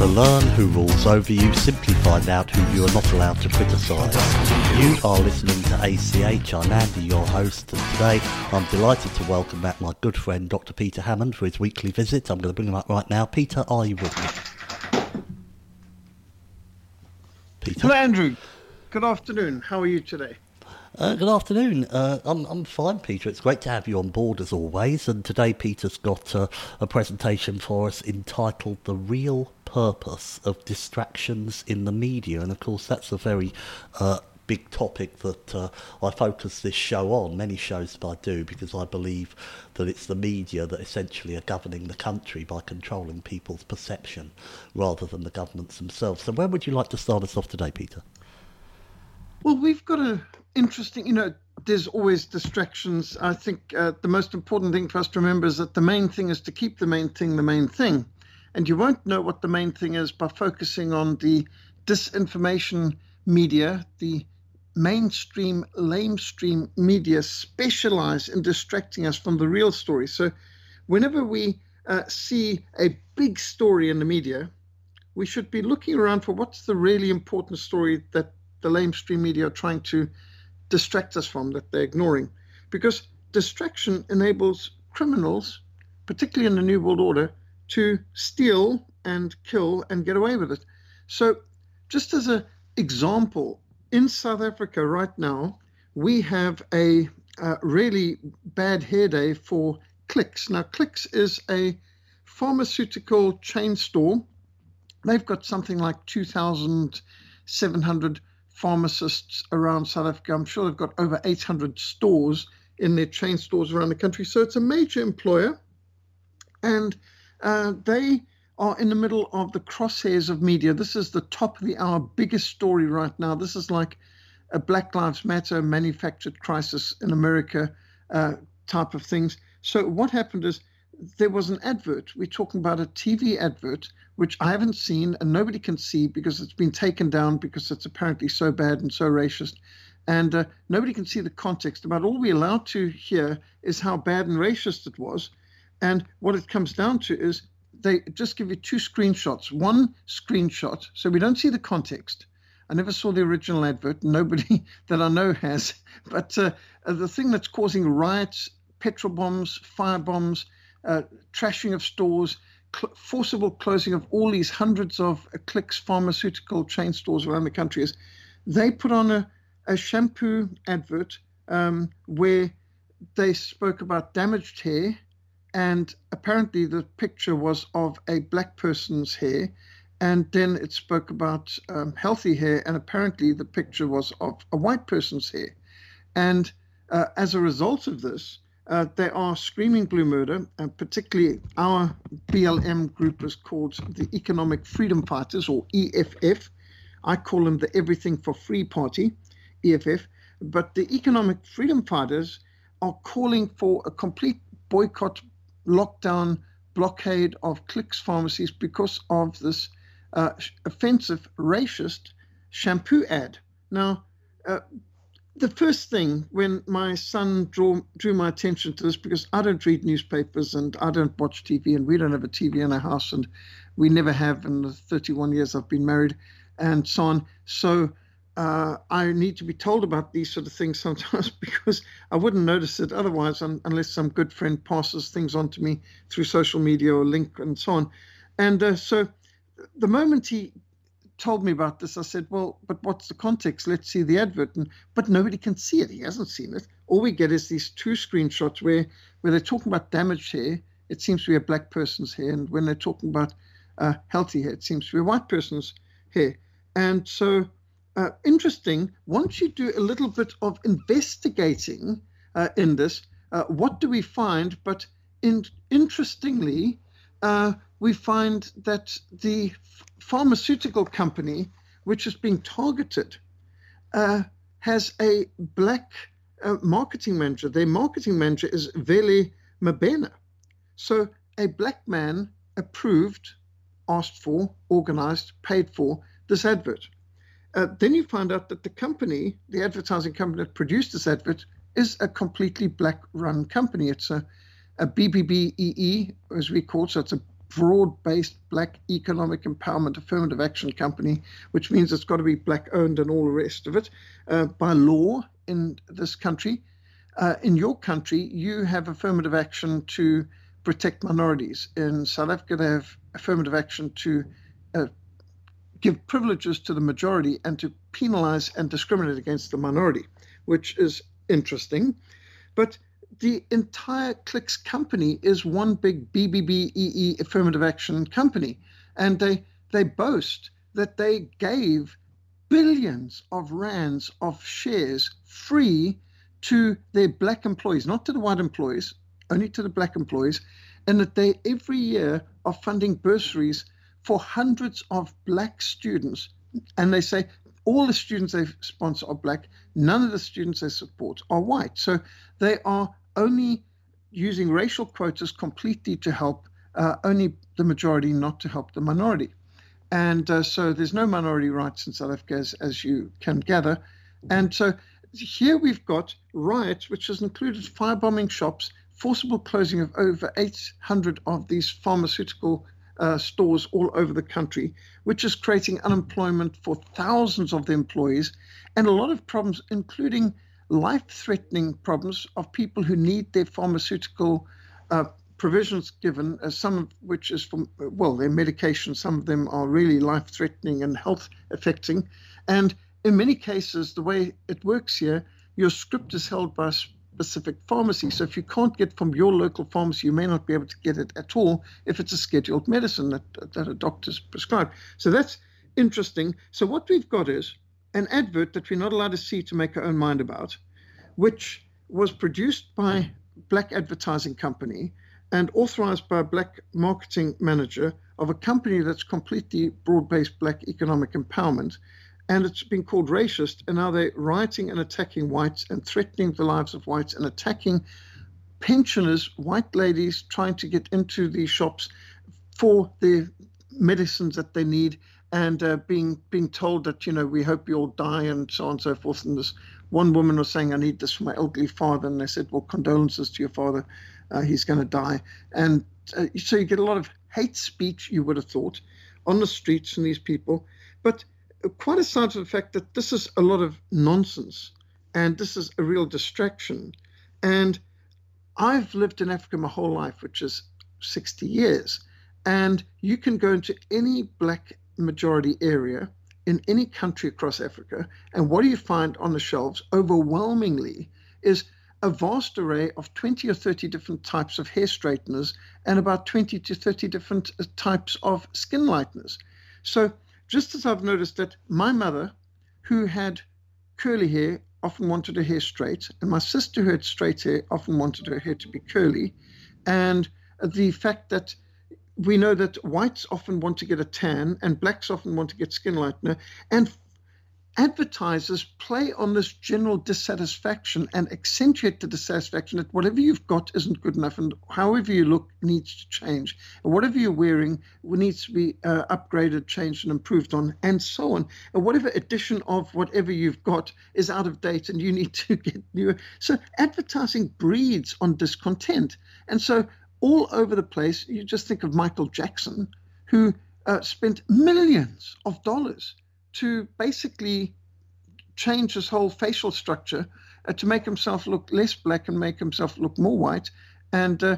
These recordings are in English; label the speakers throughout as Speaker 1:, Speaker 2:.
Speaker 1: To learn who rules over you, simply find out who you are not allowed to criticise. You are listening to ACH. I'm Andy, your host, and today I'm delighted to welcome back my good friend Dr. Peter Hammond for his weekly visit. I'm going to bring him up right now. Peter, are you with me? Peter?
Speaker 2: Hello, Andrew. Good afternoon. How are you today?
Speaker 1: Uh, good afternoon. Uh, I'm, I'm fine, Peter. It's great to have you on board as always. And today, Peter's got uh, a presentation for us entitled The Real Purpose of Distractions in the Media. And of course, that's a very uh, big topic that uh, I focus this show on, many shows that I do, because I believe that it's the media that essentially are governing the country by controlling people's perception rather than the governments themselves. So, where would you like to start us off today, Peter?
Speaker 2: Well, we've got a interesting, you know, there's always distractions. I think uh, the most important thing for us to remember is that the main thing is to keep the main thing the main thing. And you won't know what the main thing is by focusing on the disinformation media, the mainstream, lamestream media specialize in distracting us from the real story. So whenever we uh, see a big story in the media, we should be looking around for what's the really important story that the lamestream media are trying to distract us from, that they're ignoring. Because distraction enables criminals, particularly in the New World Order, to steal and kill and get away with it. So, just as an example, in South Africa right now, we have a, a really bad hair day for Clicks. Now, Clicks is a pharmaceutical chain store. They've got something like 2,700 pharmacists around South Africa. I'm sure they've got over 800 stores in their chain stores around the country. So it's a major employer. And uh, they are in the middle of the crosshairs of media. This is the top of the hour biggest story right now. This is like a Black Lives Matter manufactured crisis in America uh, type of things. So what happened is there was an advert. We're talking about a TV advert, which I haven't seen and nobody can see because it's been taken down because it's apparently so bad and so racist. And uh, nobody can see the context. About all we're allowed to hear is how bad and racist it was. And what it comes down to is they just give you two screenshots. One screenshot, so we don't see the context. I never saw the original advert. Nobody that I know has. But uh, the thing that's causing riots, petrol bombs, fire bombs, uh, trashing of stores, cl- forcible closing of all these hundreds of uh, Clicks pharmaceutical chain stores around the country is they put on a, a shampoo advert um, where they spoke about damaged hair, and apparently the picture was of a black person's hair. And then it spoke about um, healthy hair, and apparently the picture was of a white person's hair. And uh, as a result of this, uh, they are screaming blue murder, and particularly our BLM group is called the Economic Freedom Fighters, or EFF. I call them the Everything for Free Party, EFF. But the Economic Freedom Fighters are calling for a complete boycott, lockdown, blockade of Clicks pharmacies because of this uh, offensive, racist shampoo ad. Now, uh, the first thing when my son drew drew my attention to this because I don't read newspapers and I don't watch TV and we don't have a TV in our house and we never have in the 31 years I've been married. and so on. So uh, I need to be told about these sort of things sometimes because I wouldn't notice it otherwise un- unless some good friend passes things on to me through social media or link and so on. And uh, so the moment he told me about this, I said, "Well, but what's the context? Let's see the advert." And, but nobody can see it. He hasn't seen it. All we get is these two screenshots where where they're talking about damaged hair. It seems to be a black person's hair, and when they're talking about uh, healthy hair, it seems to be a white person's hair. And so, uh, interesting. Once you do a little bit of investigating uh, in this, uh, what do we find? But in, interestingly, uh, we find that the pharmaceutical company, which is being targeted, uh, has a black uh, marketing manager. Their marketing manager is Vele Mabena. So a black man approved, asked for, organized, paid for this advert. Uh, then you find out that the company, the advertising company that produced this advert, is a completely black run company. It's a, a BBBEE, as we call it. So it's a broad based black economic empowerment affirmative action company, which means it's got to be black owned and all the rest of it uh, by law in this country. Uh, in your country, you have affirmative action to protect minorities. In South Africa, they have affirmative action to uh, give privileges to the majority and to penalize and discriminate against the minority, which is interesting. But the entire Clicks company is one big BBBEE affirmative action company. And they, they boast that they gave billions of rands of shares free to their black employees, not to the white employees, only to the black employees, and that they every year are funding bursaries for hundreds of black students. And they say all the students they sponsor are black, none of the students they support are white. So they are only using racial quotas completely to help uh, only the majority, not to help the minority. And uh, so there's no minority rights in South Africa, as, as you can gather. And so here we've got riots, which has included firebombing shops, forcible closing of over 800 of these pharmaceutical uh, stores all over the country, which is creating unemployment for thousands of the employees and a lot of problems, including life threatening problems of people who need their pharmaceutical uh, provisions given, uh, some of which is from, well, their medication, some of them are really life threatening and health affecting. And in many cases, the way it works here, your script is held by specific pharmacy. So if you can't get from your local pharmacy, you may not be able to get it at all if it's a scheduled medicine that, that a doctor's prescribed. So that's interesting. So what we've got is an advert that we're not allowed to see to make our own mind about, which was produced by Black Advertising Company and authorized by a black marketing manager of a company that's completely broad-based black economic empowerment. And it's been called racist, and now they're rioting and attacking whites and threatening the lives of whites and attacking pensioners, white ladies trying to get into these shops for the medicines that they need and uh, being being told that you know we hope you all die and so on and so forth. And this one woman was saying, "I need this for my elderly father," and they said, "Well, condolences to your father, uh, he's going to die." And uh, so you get a lot of hate speech. You would have thought on the streets from these people, but quite aside from the fact that this is a lot of nonsense and this is a real distraction. And I've lived in Africa my whole life, which is 60 years. And you can go into any black majority area in any country across Africa. And what do you find on the shelves overwhelmingly is a vast array of 20 or 30 different types of hair straighteners and about 20 to 30 different uh, types of skin lighteners. So, just as I've noticed that my mother, who had curly hair, often wanted her hair straight, and my sister, who had straight hair, often wanted her hair to be curly, and the fact that we know that whites often want to get a tan and blacks often want to get skin lightener. And advertisers play on this general dissatisfaction and accentuate the dissatisfaction that whatever you've got isn't good enough and however you look needs to change. And whatever you're wearing needs to be uh, upgraded, changed, and improved on, and so on. And whatever edition of whatever you've got is out of date and you need to get new. So advertising breeds on discontent. And so all over the place. You just think of Michael Jackson, who uh, spent millions of dollars to basically change his whole facial structure uh, to make himself look less black and make himself look more white. And uh,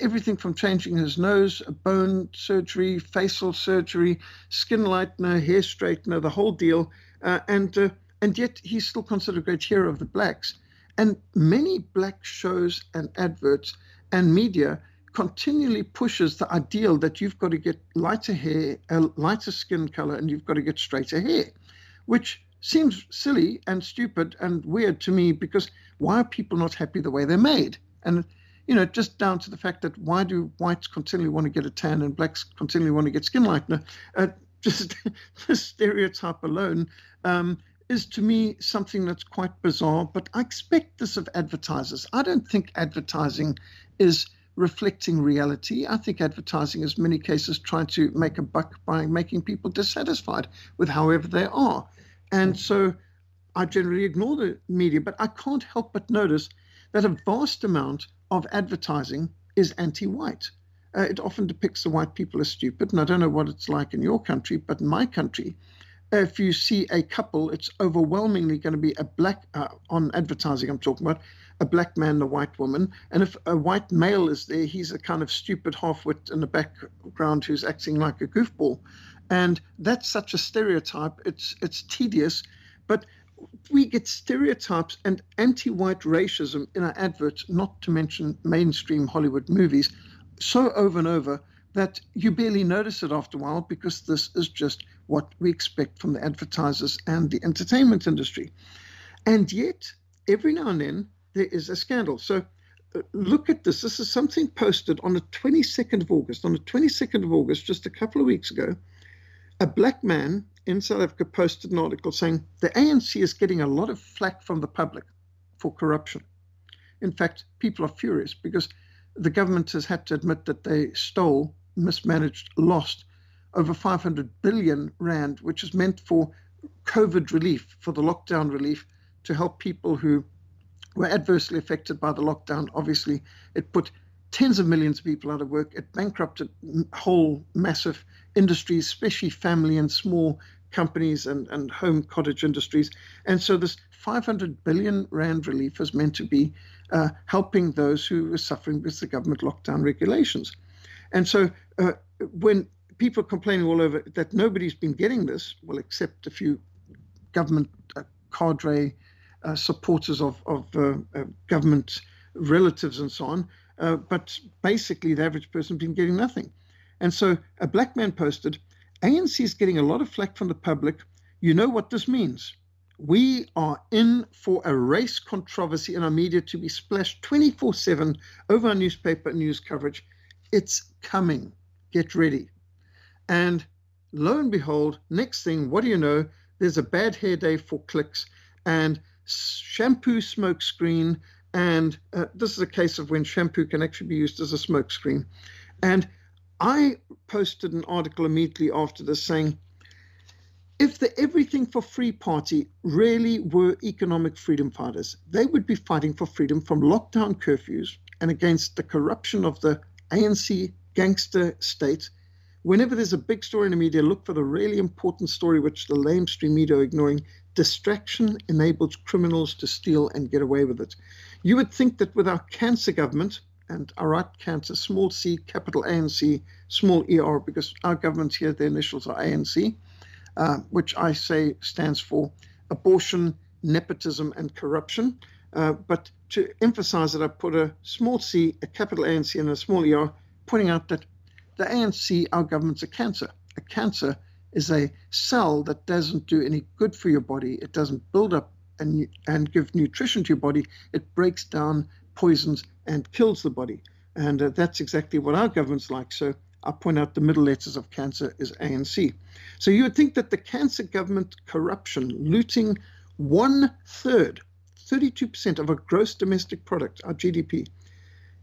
Speaker 2: everything from changing his nose, bone surgery, facial surgery, skin lightener, hair straightener, the whole deal. Uh, and uh, and yet he's still considered a great hero of the blacks. And many black shows and adverts and media continually pushes the ideal that you've got to get lighter hair, a lighter skin color, and you've got to get straighter hair, which seems silly and stupid and weird to me because why are people not happy the way they're made? And you know, just down to the fact that why do whites continually want to get a tan and blacks continually want to get skin lightener? Uh, just the stereotype alone um, is to me something that's quite bizarre. But I expect this of advertisers. I don't think advertising is reflecting reality. I think advertising is many cases trying to make a buck by making people dissatisfied with however they are. And so I generally ignore the media, but I can't help but notice that a vast amount of advertising is anti white. Uh, it often depicts the white people as stupid, and I don't know what it's like in your country, but in my country, if you see a couple, it's overwhelmingly going to be a black, uh, on advertising I'm talking about, a black man a white woman. And if a white male is there, he's a kind of stupid half-wit in the background who's acting like a goofball. And that's such a stereotype. It's it's tedious, but we get stereotypes and anti-white racism in our adverts, not to mention mainstream Hollywood movies, so over and over that you barely notice it after a while because this is just what we expect from the advertisers and the entertainment industry. And yet, every now and then, there is a scandal. So uh, look at this. This is something posted on the 22nd of August. On the 22nd of August, just a couple of weeks ago, a black man in South Africa posted an article saying the ANC is getting a lot of flack from the public for corruption. In fact, people are furious because the government has had to admit that they stole, mismanaged, lost over 500 billion rand, which is meant for COVID relief, for the lockdown relief, to help people who were adversely affected by the lockdown. Obviously, it put tens of millions of people out of work. It bankrupted whole massive industries, especially family and small companies and, and home cottage industries. And so this 500 billion rand relief is meant to be uh, helping those who are suffering with the government lockdown regulations. And so uh, when people are complaining all over that nobody's been getting this, well, except a few government uh, cadre uh, supporters of, of uh, uh, government relatives and so on, uh, but basically, the average person has been getting nothing. And so a black man posted ANC is getting a lot of flack from the public. You know what this means. We are in for a race controversy in our media to be splashed 24 7 over our newspaper news coverage. It's coming. Get ready. And lo and behold, next thing, what do you know? There's a bad hair day for clicks and shampoo smoke screen and uh, this is a case of when shampoo can actually be used as a smokescreen. And I posted an article immediately after this saying, if the Everything for Free Party really were economic freedom fighters, they would be fighting for freedom from lockdown curfews and against the corruption of the ANC gangster state. Whenever there's a big story in the media, look for the really important story which the lamestream media are ignoring. Distraction enables criminals to steal and get away with it. You would think that with our cancer government, and I write cancer, small c, capital ANC, small ER, because our government here, the initials are ANC, uh, which I say stands for abortion, nepotism, and corruption. Uh, but to emphasize it, I put a small c, a capital ANC, and a small ER, pointing out that the ANC, our government's a cancer. A cancer is a cell that doesn't do any good for your body. It doesn't build up and, and give nutrition to your body, it breaks down, poisons, and kills the body. And uh, that's exactly what our government's like. So I point out the middle letters of cancer is ANC. So you would think that the cancer government corruption, looting one third, 32% of our gross domestic product, our GDP,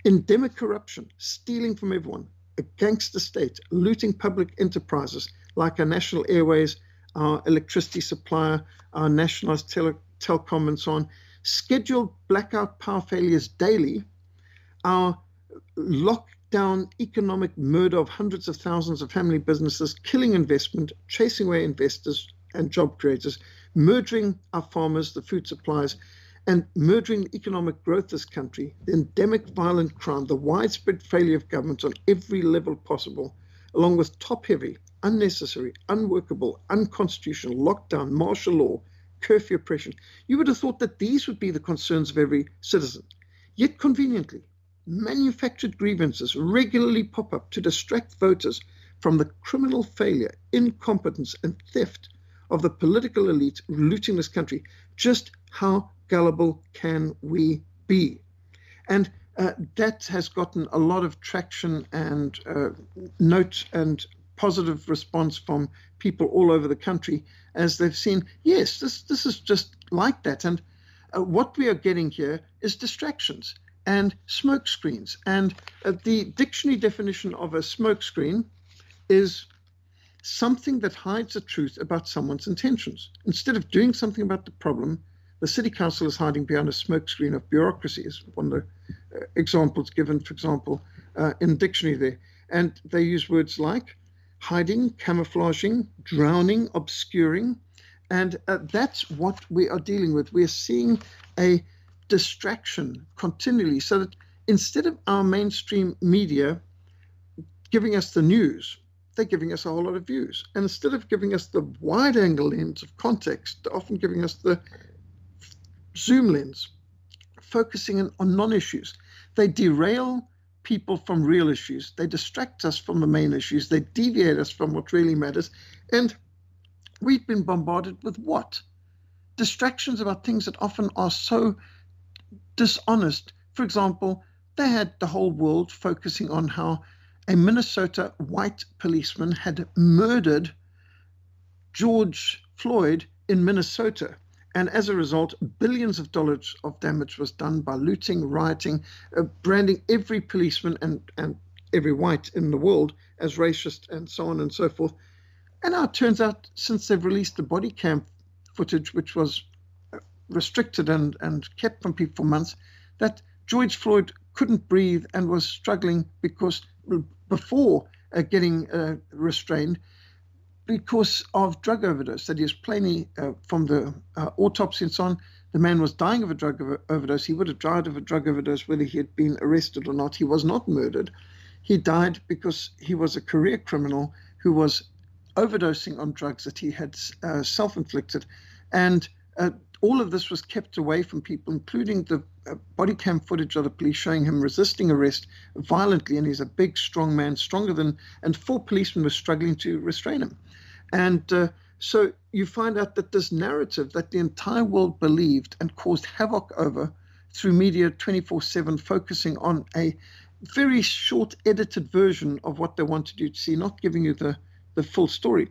Speaker 2: endemic corruption, stealing from everyone, a gangster state, looting public enterprises like our national airways, our electricity supplier, our nationalized tele- Telkom, and so on, scheduled blackout power failures daily, our lockdown economic murder of hundreds of thousands of family businesses, killing investment, chasing away investors, and job creators, murdering our farmers, the food suppliers, and murdering economic growth this country, the endemic violent crime, the widespread failure of governments on every level possible, along with top heavy, unnecessary, unworkable, unconstitutional lockdown, martial law, curfew oppression, you would have thought that these would be the concerns of every citizen. Yet conveniently, manufactured grievances regularly pop up to distract voters from the criminal failure, incompetence, and theft of the political elite looting this country. Just how gullible can we be? And uh, that has gotten a lot of traction and uh, note and positive response from people all over the country as they've seen, yes, this, this is just like that. And uh, what we are getting here is distractions and smoke screens. And uh, the dictionary definition of a smoke screen is something that hides the truth about someone's intentions. Instead of doing something about the problem, the city council is hiding behind a smokescreen of bureaucracy, is one of the uh, examples given, for example, uh, in dictionary there. And they use words like hiding, camouflaging, drowning, obscuring. And uh, that's what we are dealing with. We are seeing a distraction continually so that instead of our mainstream media giving us the news, they're giving us a whole lot of views. And instead of giving us the wide angle lens of context, they're often giving us the zoom lens, focusing on, on non issues. They derail people from real issues, they distract us from the main issues, they deviate us from what really matters. And we've been bombarded with what? Distractions about things that often are so dishonest. For example, they had the whole world focusing on how a Minnesota white policeman had murdered George Floyd in Minnesota. And as a result, billions of dollars of damage was done by looting, rioting, uh, branding every policeman and, and every white in the world as racist and so on and so forth. And now it turns out, since they've released the body cam footage, which was uh, restricted and, and kept from people for months, that George Floyd couldn't breathe and was struggling because before uh, getting uh, restrained, because of drug overdose. That is plainly uh, from the uh, autopsy and so on. The man was dying of a drug overdose. He would have died of a drug overdose whether he had been arrested or not. He was not murdered. He died because he was a career criminal who was overdosing on drugs that he had uh, self inflicted. And uh, all of this was kept away from people, including the uh, body cam footage of the police showing him resisting arrest violently. And he's a big, strong man, stronger than, and four policemen were struggling to restrain him. And uh, so you find out that this narrative that the entire world believed and caused havoc over through media 24 7, focusing on a very short edited version of what they wanted you to see, not giving you the, the full story,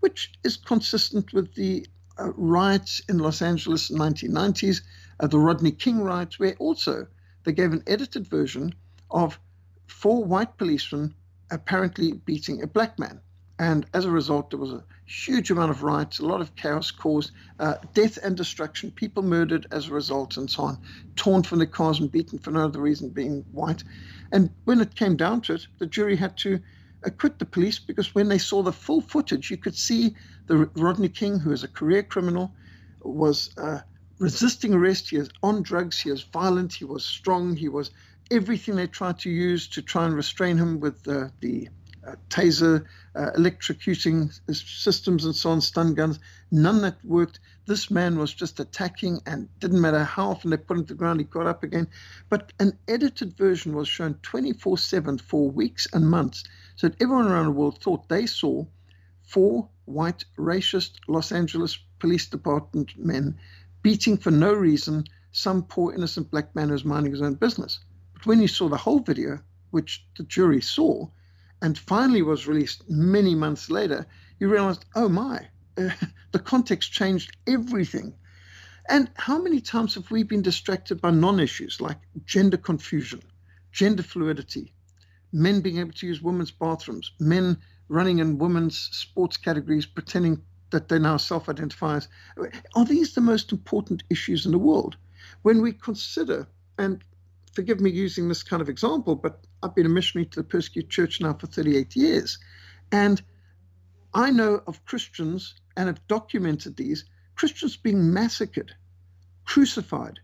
Speaker 2: which is consistent with the uh, riots in Los Angeles in the 1990s, uh, the Rodney King riots, where also they gave an edited version of four white policemen apparently beating a black man. And as a result, there was a huge amount of riots, a lot of chaos caused, uh, death and destruction, people murdered as a result, and so on, torn from their cars and beaten for no other reason being white. And when it came down to it, the jury had to acquit the police because when they saw the full footage, you could see the Rodney King, who is a career criminal, was uh, resisting arrest. He is on drugs. He is violent. He was strong. He was everything they tried to use to try and restrain him with uh, the uh, taser, uh, electrocuting systems, and so on, stun guns. None that worked. This man was just attacking, and didn't matter how often they put him to the ground, he got up again. But an edited version was shown 24 7 for weeks and months, so that everyone around the world thought they saw four white, racist Los Angeles Police Department men beating for no reason some poor innocent black man who's minding his own business. But when you saw the whole video, which the jury saw, and finally was released many months later, you realized, oh my, uh, the context changed everything. And how many times have we been distracted by non issues like gender confusion, gender fluidity, men being able to use women's bathrooms, men running in women's sports categories pretending that they now self identify as? Are these the most important issues in the world? When we consider, and forgive me using this kind of example, but I've been a missionary to the persecuted church now for 38 years. And I know of Christians and have documented these Christians being massacred, crucified,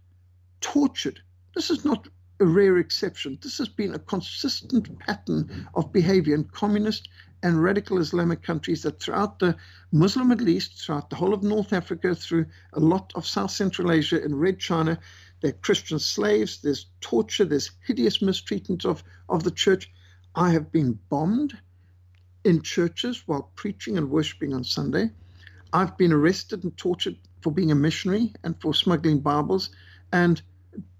Speaker 2: tortured. This is not a rare exception. This has been a consistent pattern of behavior in communist and radical Islamic countries that throughout the Muslim Middle East, throughout the whole of North Africa, through a lot of South Central Asia and Red China, they're Christian slaves, there's torture, there's hideous mistreatment of, of the church. I have been bombed in churches while preaching and worshiping on Sunday. I've been arrested and tortured for being a missionary and for smuggling Bibles. And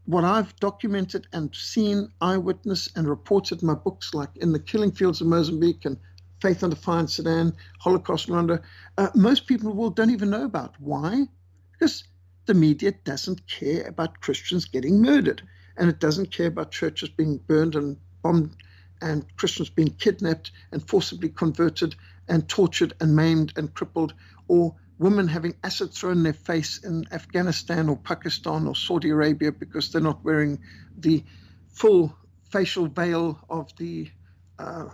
Speaker 2: what I've documented and seen, eyewitness, and reported in my books, like in the killing fields of Mozambique and Faith Under Fire in Sudan, Holocaust Rwanda, uh, most people in the world don't even know about. Why? Because the media doesn't care about Christians getting murdered, and it doesn't care about churches being burned and bombed, and Christians being kidnapped and forcibly converted and tortured and maimed and crippled, or women having acid thrown in their face in Afghanistan or Pakistan or Saudi Arabia because they're not wearing the full facial veil of the uh,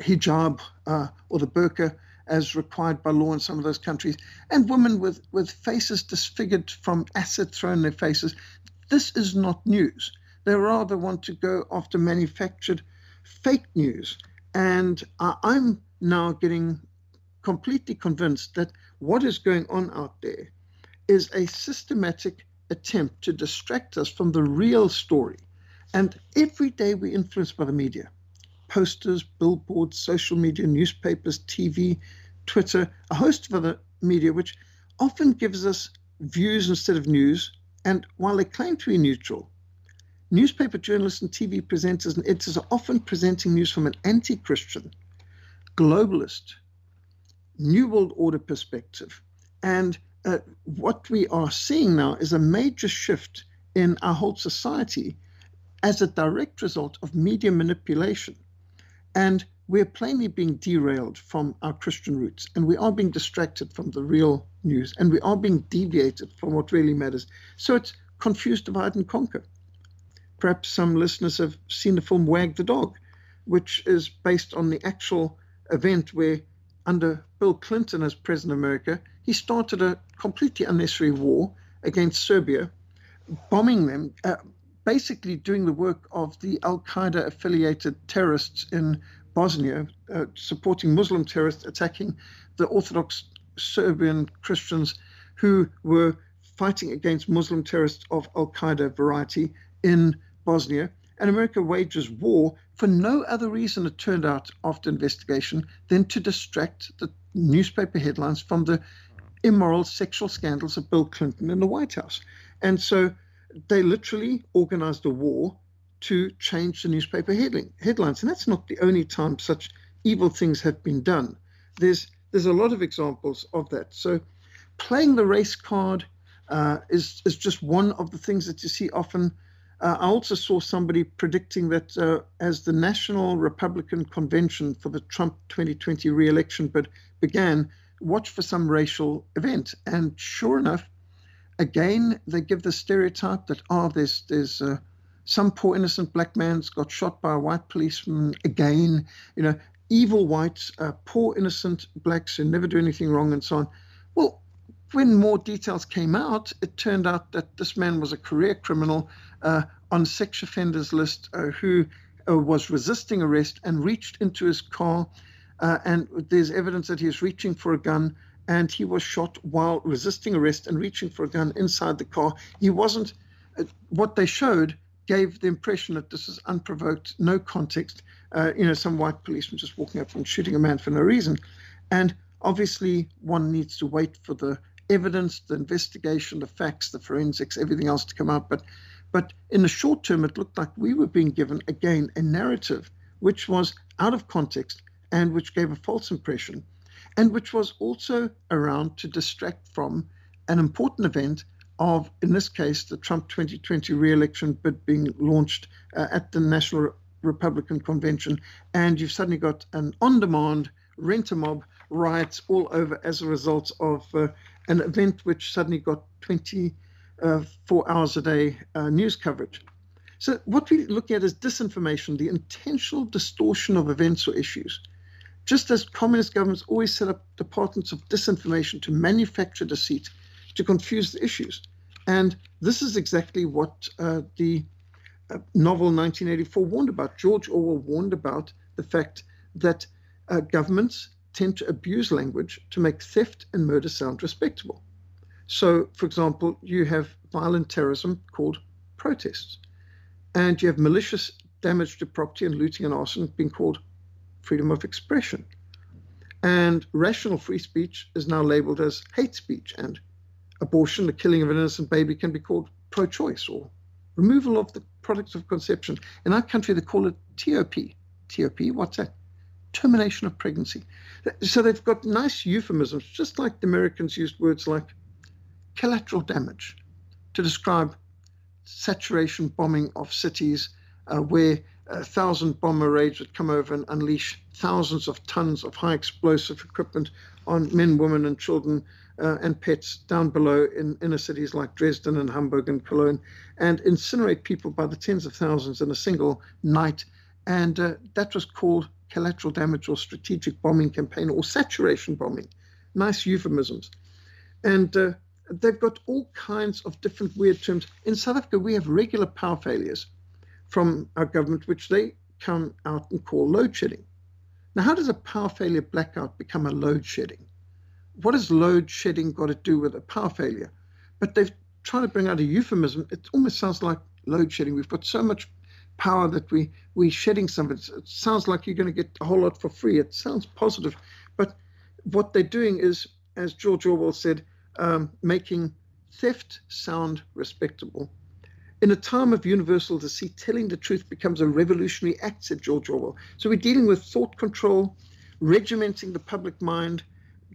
Speaker 2: hijab uh, or the burqa as required by law in some of those countries, and women with, with faces disfigured from acid thrown in their faces. This is not news. They rather want to go after manufactured fake news. And I'm now getting completely convinced that what is going on out there is a systematic attempt to distract us from the real story. And every day we're influenced by the media posters, billboards, social media, newspapers, TV, Twitter, a host of other media, which often gives us views instead of news. And while they claim to be neutral, newspaper journalists and TV presenters and editors are often presenting news from an anti Christian, globalist, New World Order perspective. And uh, what we are seeing now is a major shift in our whole society as a direct result of media manipulation. And we're plainly being derailed from our Christian roots, and we are being distracted from the real news, and we are being deviated from what really matters. So it's confuse, divide, and conquer. Perhaps some listeners have seen the film Wag the Dog, which is based on the actual event where, under Bill Clinton as President of America, he started a completely unnecessary war against Serbia, bombing them, uh, basically doing the work of the Al Qaeda affiliated terrorists in Bosnia, uh, supporting Muslim terrorists attacking the Orthodox Serbian Christians who were fighting against Muslim terrorists of Al Qaeda variety in Bosnia. And America wages war for no other reason, it turned out after investigation, than to distract the newspaper headlines from the immoral sexual scandals of Bill Clinton in the White House. And so they literally organized a war to change the newspaper headling, headlines. And that's not the only time such evil things have been done. There's there's a lot of examples of that. So playing the race card uh, is is just one of the things that you see often. Uh, I also saw somebody predicting that uh, as the National Republican Convention for the Trump 2020 re-election bid began, watch for some racial event. And sure enough, again, they give the stereotype that, oh, there's, there's uh, some poor innocent black man's got shot by a white policeman again, you know, evil whites, uh, poor innocent blacks who never do anything wrong and so on. Well, when more details came out, it turned out that this man was a career criminal uh, on sex offenders list uh, who uh, was resisting arrest and reached into his car. Uh, and there's evidence that he was reaching for a gun and he was shot while resisting arrest and reaching for a gun inside the car. He wasn't, uh, what they showed gave the impression that this is unprovoked, no context, uh, you know, some white policeman just walking up and shooting a man for no reason. And obviously, one needs to wait for the evidence, the investigation, the facts, the forensics, everything else to come out. But, but in the short term, it looked like we were being given, again, a narrative which was out of context and which gave a false impression and which was also around to distract from an important event of, in this case, the Trump 2020 re-election bid being launched uh, at the National Republican Convention, and you've suddenly got an on-demand rent-a-mob riots all over as a result of uh, an event which suddenly got 24 uh, hours a day uh, news coverage. So what we look at is disinformation, the intentional distortion of events or issues just as communist governments always set up departments of disinformation to manufacture deceit, to confuse the issues. And this is exactly what uh, the uh, novel 1984 warned about. George Orwell warned about the fact that uh, governments tend to abuse language to make theft and murder sound respectable. So, for example, you have violent terrorism called protests, and you have malicious damage to property and looting and arson being called freedom of expression. And rational free speech is now labeled as hate speech, and abortion, the killing of an innocent baby, can be called pro choice or removal of the product of conception. In our country, they call it TOP. TOP, what's that? Termination of pregnancy. So they've got nice euphemisms, just like the Americans used words like collateral damage to describe saturation bombing of cities uh, where a thousand bomber raids would come over and unleash thousands of tons of high explosive equipment on men, women, and children uh, and pets down below in inner cities like Dresden and Hamburg and Cologne and incinerate people by the tens of thousands in a single night. And uh, that was called collateral damage or strategic bombing campaign or saturation bombing. Nice euphemisms. And uh, they've got all kinds of different weird terms. In South Africa, we have regular power failures from our government, which they come out and call load shedding. Now, how does a power failure blackout become a load shedding? What has load shedding got to do with a power failure? But they've tried to bring out a euphemism. It almost sounds like load shedding. We've got so much power that we we're shedding some of it. It sounds like you're going to get a whole lot for free. It sounds positive, but what they're doing is, as George Orwell said, um, making theft sound respectable. In a time of universal deceit, telling the truth becomes a revolutionary act, said George Orwell. So we're dealing with thought control, regimenting the public mind,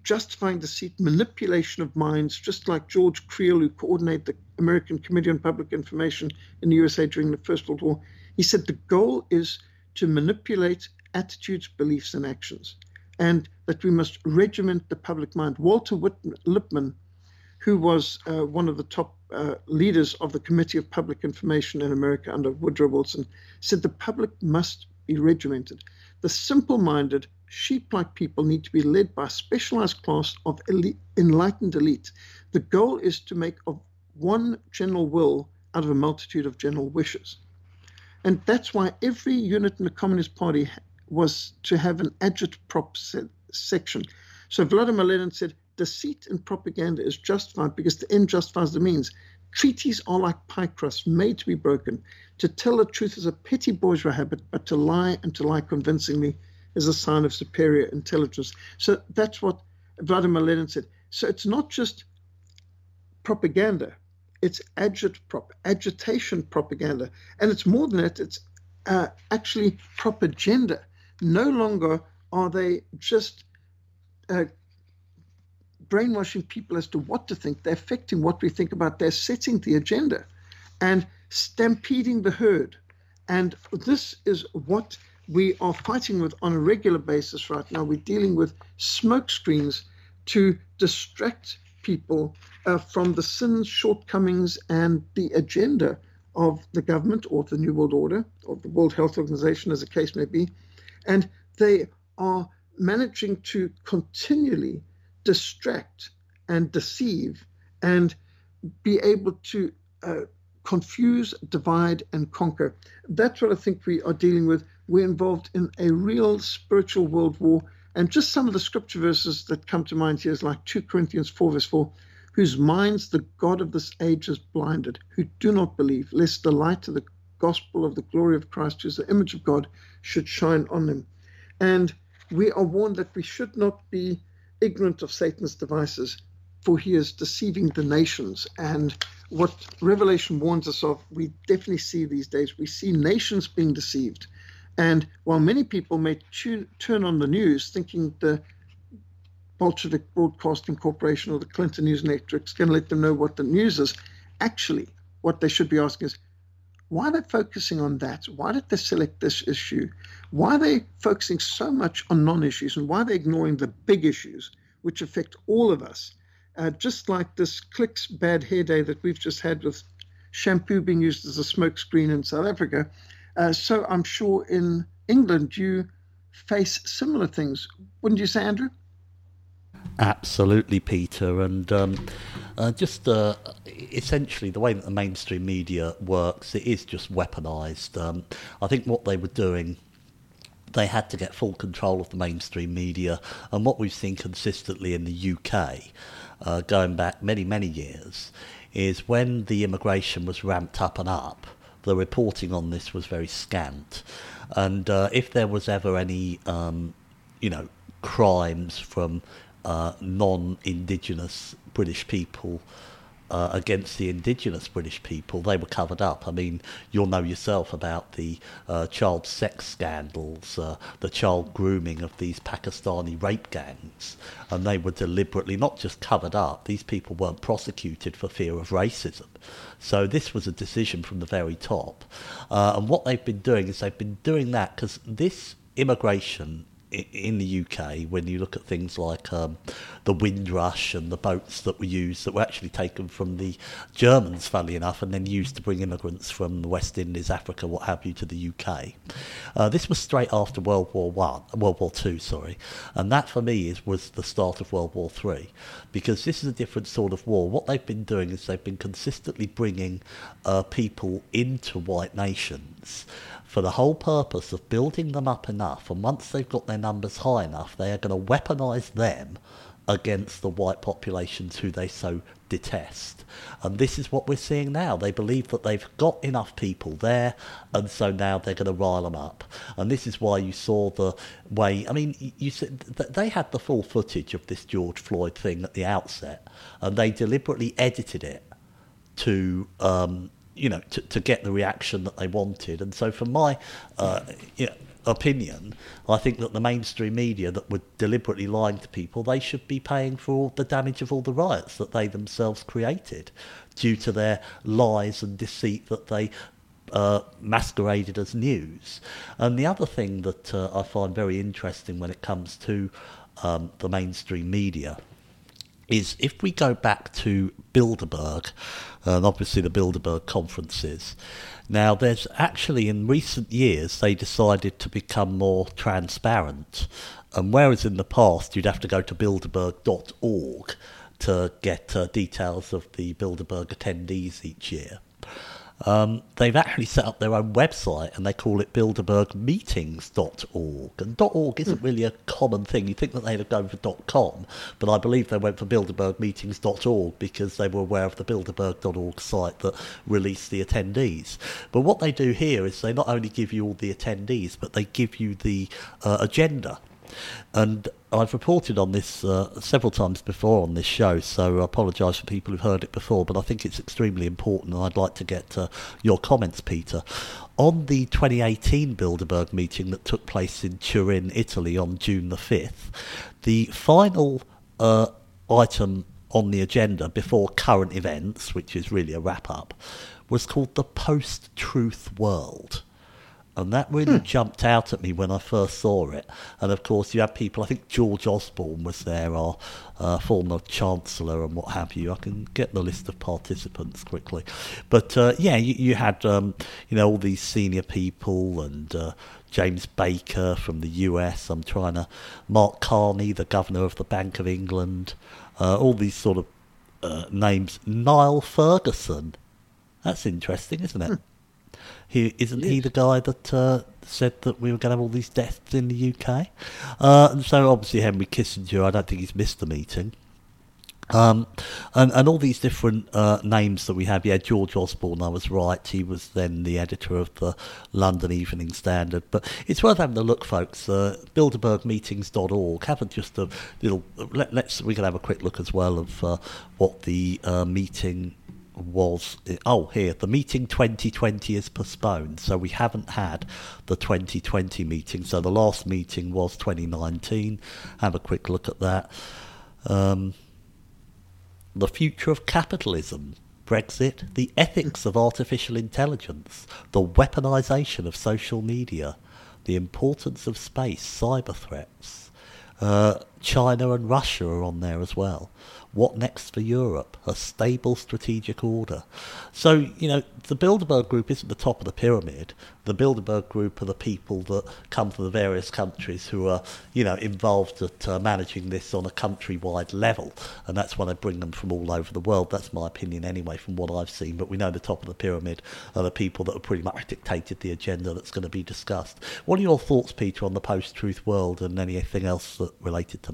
Speaker 2: justifying deceit, manipulation of minds, just like George Creel, who coordinated the American Committee on Public Information in the USA during the First World War. He said the goal is to manipulate attitudes, beliefs, and actions, and that we must regiment the public mind. Walter Whitman, Lippmann who was uh, one of the top uh, leaders of the Committee of Public Information in America under Woodrow Wilson, said the public must be regimented. The simple minded, sheep like people need to be led by a specialized class of elite, enlightened elite. The goal is to make of one general will out of a multitude of general wishes. And that's why every unit in the Communist Party was to have an agitprop se- section. So Vladimir Lenin said, deceit and propaganda is justified because the end justifies the means. Treaties are like pie crusts made to be broken. To tell the truth is a petty bourgeois habit, but to lie and to lie convincingly is a sign of superior intelligence. So that's what Vladimir Lenin said. So it's not just propaganda, it's agitation propaganda. And it's more than that, it's uh, actually propaganda. No longer are they just uh, brainwashing people as to what to think. They're affecting what we think about. They're setting the agenda and stampeding the herd. And this is what we are fighting with on a regular basis right now. We're dealing with smoke screens to distract people uh, from the sins, shortcomings, and the agenda of the government or the New World Order or the World Health Organization, as the case may be. And they are managing to continually distract and deceive and be able to uh, confuse, divide, and conquer. That's what I think we are dealing with. We're involved in a real spiritual world war. And just some of the scripture verses that come to mind here is like 2 Corinthians 4, verse 4 whose minds the God of this age has blinded, who do not believe, lest the light of the gospel of the glory of Christ, who is the image of God, should shine on them. And we are warned that we should not be ignorant of Satan's devices, for he is deceiving the nations. And what Revelation warns us of, we definitely see these days. We see nations being deceived. And while many people may tune, turn on the news thinking the Bolshevik Broadcasting Corporation or the Clinton News Network is going to let them know what the news is, actually, what they should be asking is, why are they focusing on that? Why did they select this issue? Why are they focusing so much on non issues and why are they ignoring the big issues which affect all of us? Uh, just like this Clicks bad hair day that we've just had with shampoo being used as a smokescreen in South Africa. Uh, so I'm sure in England you face similar things. Wouldn't you say, Andrew?
Speaker 1: Absolutely, Peter. And um, uh, just uh, essentially the way that the mainstream media works, it is just weaponized. Um, I think what they were doing they had to get full control of the mainstream media. And what we've seen consistently in the UK, uh, going back many, many years, is when the immigration was ramped up and up, the reporting on this was very scant. And uh, if there was ever any, um, you know, crimes from uh, non-indigenous British people uh, against the indigenous British people, they were covered up. I mean, you'll know yourself about the uh, child sex scandals, uh, the child grooming of these Pakistani rape gangs, and they were deliberately not just covered up, these people weren't prosecuted for fear of racism. So this was a decision from the very top. Uh, and what they've been doing is they've been doing that because this immigration in the UK, when you look at things like um, the Windrush and the boats that were used that were actually taken from the Germans, funnily enough, and then used to bring immigrants from the West Indies, Africa, what have you, to the UK. Uh, this was straight after World War One, World War Two, sorry, and that for me is was the start of World War Three, because this is a different sort of war. What they've been doing is they've been consistently bringing uh, people into white nations for the whole purpose of building them up enough, and once they've got their numbers high enough, they are going to weaponize them against the white populations who they so detest. And this is what we're seeing now. They believe that they've got enough people there, and so now they're going to rile them up. And this is why you saw the way. I mean, you said they had the full footage of this George Floyd thing at the outset, and they deliberately edited it to um, you know, to, to get the reaction that they wanted. And so, from my uh, you know, opinion, I think that the mainstream media that were deliberately lying to people, they should be paying for all the damage of all the riots that they themselves created due to their lies and deceit that they uh, masqueraded as news. And the other thing that uh, I find very interesting when it comes to um, the mainstream media is if we go back to Bilderberg, and obviously the Bilderberg conferences. Now, there's actually in recent years they decided to become more transparent, and whereas in the past you'd have to go to bilderberg.org to get uh, details of the Bilderberg attendees each year. Um, they've actually set up their own website and they call it bilderbergmeetings.org. And .org isn't hmm. really a common thing. You'd think that they'd have gone for .com, but I believe they went for bilderbergmeetings.org because they were aware of the bilderberg.org site that released the attendees. But what they do here is they not only give you all the attendees, but they give you the uh, agenda and I've reported on this uh, several times before on this show, so I apologise for people who've heard it before, but I think it's extremely important, and I'd like to get uh, your comments, Peter. On the 2018 Bilderberg meeting that took place in Turin, Italy on June the 5th, the final uh, item on the agenda before current events, which is really a wrap up, was called the post truth world. And that really hmm. jumped out at me when I first saw it. And of course, you had people, I think George Osborne was there, our uh, former Chancellor and what have you. I can get the list of participants quickly. But uh, yeah, you, you had, um, you know, all these senior people and uh, James Baker from the US. I'm trying to, Mark Carney, the Governor of the Bank of England, uh, all these sort of uh, names. Niall Ferguson. That's interesting, isn't it? Hmm. He isn't yes. he the guy that uh, said that we were going to have all these deaths in the UK? Uh, and so obviously Henry Kissinger, I don't think he's missed the meeting. Um, and, and all these different uh, names that we have. Yeah, George Osborne, I was right. He was then the editor of the London Evening Standard. But it's worth having a look, folks. Uh, BilderbergMeetings.org. Have a, just a little. Let, us we can have a quick look as well of uh, what the uh, meeting was oh here the meeting 2020 is postponed so we haven't had the 2020 meeting. So the last meeting was 2019 have a quick look at that. Um, the future of capitalism brexit the ethics of artificial intelligence the weaponization of social media the importance of space cyber threats. Uh, China and Russia are on there as well. What next for Europe? A stable strategic order. So, you know, the Bilderberg Group isn't the top of the pyramid. The Bilderberg Group are the people that come from the various countries who are, you know, involved at uh, managing this on a countrywide level. And that's why they bring them from all over the world. That's my opinion anyway, from what I've seen. But we know the top of the pyramid are the people that have pretty much dictated the agenda that's going to be discussed. What are your thoughts, Peter, on the post-truth world and anything else that related to?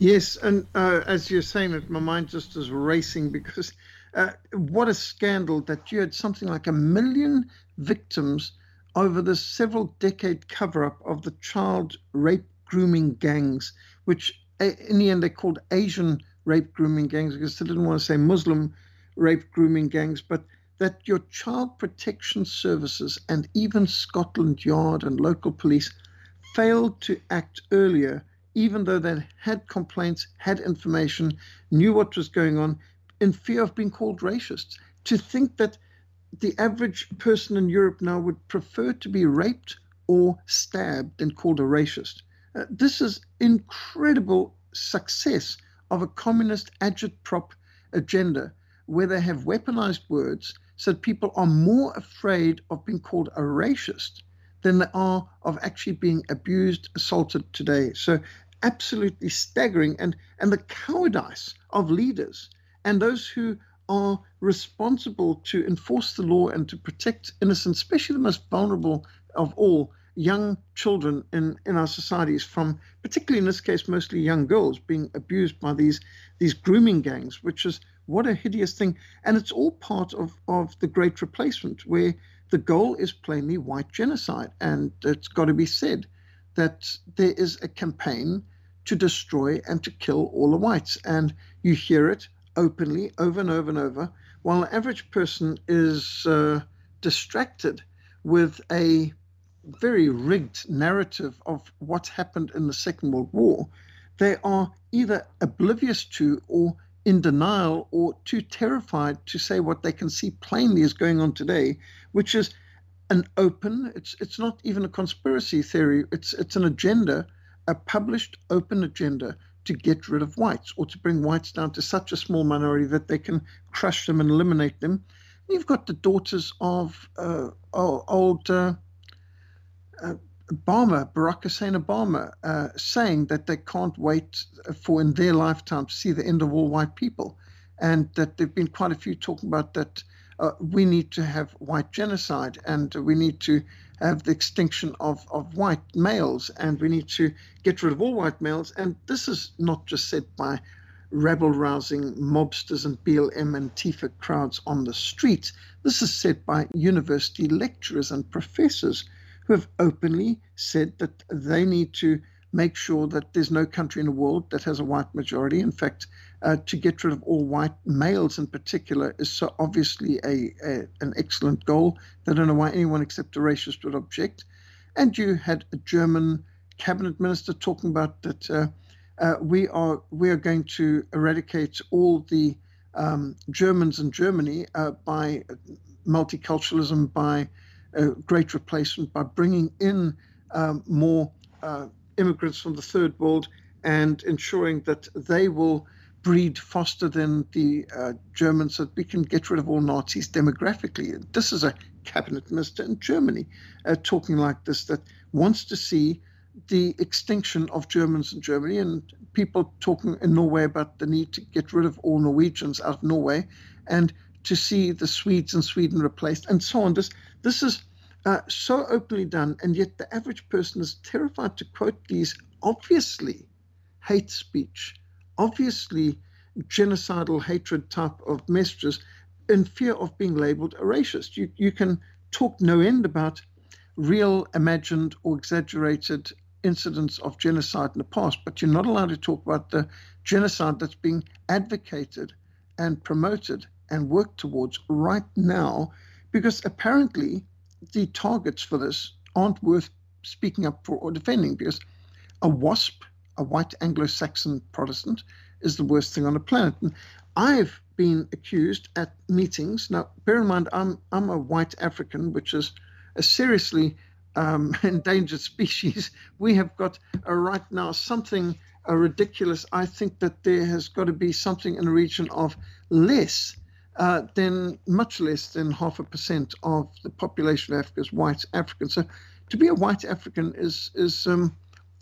Speaker 2: Yes, and uh, as you're saying it, my mind just is racing because uh, what a scandal that you had something like a million victims over the several decade cover up of the child rape grooming gangs, which in the end they called Asian rape grooming gangs. Because they didn't want to say Muslim rape grooming gangs, but that your child protection services and even Scotland Yard and local police failed to act earlier even though they had complaints, had information, knew what was going on, in fear of being called racists. To think that the average person in Europe now would prefer to be raped or stabbed than called a racist. Uh, this is incredible success of a communist agitprop agenda where they have weaponized words so that people are more afraid of being called a racist than they are of actually being abused, assaulted today. So absolutely staggering. And, and the cowardice of leaders and those who are responsible to enforce the law and to protect innocents, especially the most vulnerable of all, young children in, in our societies from particularly in this case mostly young girls being abused by these these grooming gangs which is what a hideous thing and it's all part of of the great replacement where the goal is plainly white genocide. And it's got to be said that there is a campaign to destroy and to kill all the whites. And you hear it openly over and over and over, while the average person is uh, distracted with a very rigged narrative of what happened in the Second World War. They are either oblivious to or in denial or too terrified to say what they can see plainly is going on today, which is an open, it's it's not even a conspiracy theory, it's it's an agenda, a published open agenda to get rid of whites or to bring whites down to such a small minority that they can crush them and eliminate them. You've got the daughters of uh, old uh, uh, Obama, Barack Hussein Obama, uh, saying that they can't wait for in their lifetime to see the end of all white people, and that there've been quite a few talking about that uh, we need to have white genocide and we need to have the extinction of, of white males and we need to get rid of all white males. And this is not just said by rabble rousing mobsters and BLM and Tifa crowds on the streets. This is said by university lecturers and professors who have openly said that they need to make sure that there's no country in the world that has a white majority. In fact, uh, to get rid of all white males in particular is so obviously a, a, an excellent goal that I don't know why anyone except a racist would object. And you had a German cabinet minister talking about that uh, uh, we are we are going to eradicate all the um, Germans in Germany uh, by multiculturalism, by a great replacement by bringing in um, more uh, immigrants from the third world and ensuring that they will breed faster than the uh, Germans so that we can get rid of all Nazis demographically. This is a cabinet minister in Germany uh, talking like this that wants to see the extinction of Germans in Germany and people talking in Norway about the need to get rid of all Norwegians out of Norway and to see the Swedes in Sweden replaced and so on. This this is uh, so openly done, and yet the average person is terrified to quote these obviously hate speech, obviously genocidal hatred type of messages in fear of being labeled a racist. You, you can talk no end about real, imagined, or exaggerated incidents of genocide in the past, but you're not allowed to talk about the genocide that's being advocated and promoted and worked towards right now because apparently the targets for this aren't worth speaking up for or defending because a WASP, a white Anglo Saxon Protestant, is the worst thing on the planet. And I've been accused at meetings. Now, bear in mind, I'm, I'm a white African, which is a seriously um, endangered species. We have got right now something uh, ridiculous. I think that there has got to be something in the region of less uh, than much less than half a percent of the population of Africa is white African. So to be a white African is is um,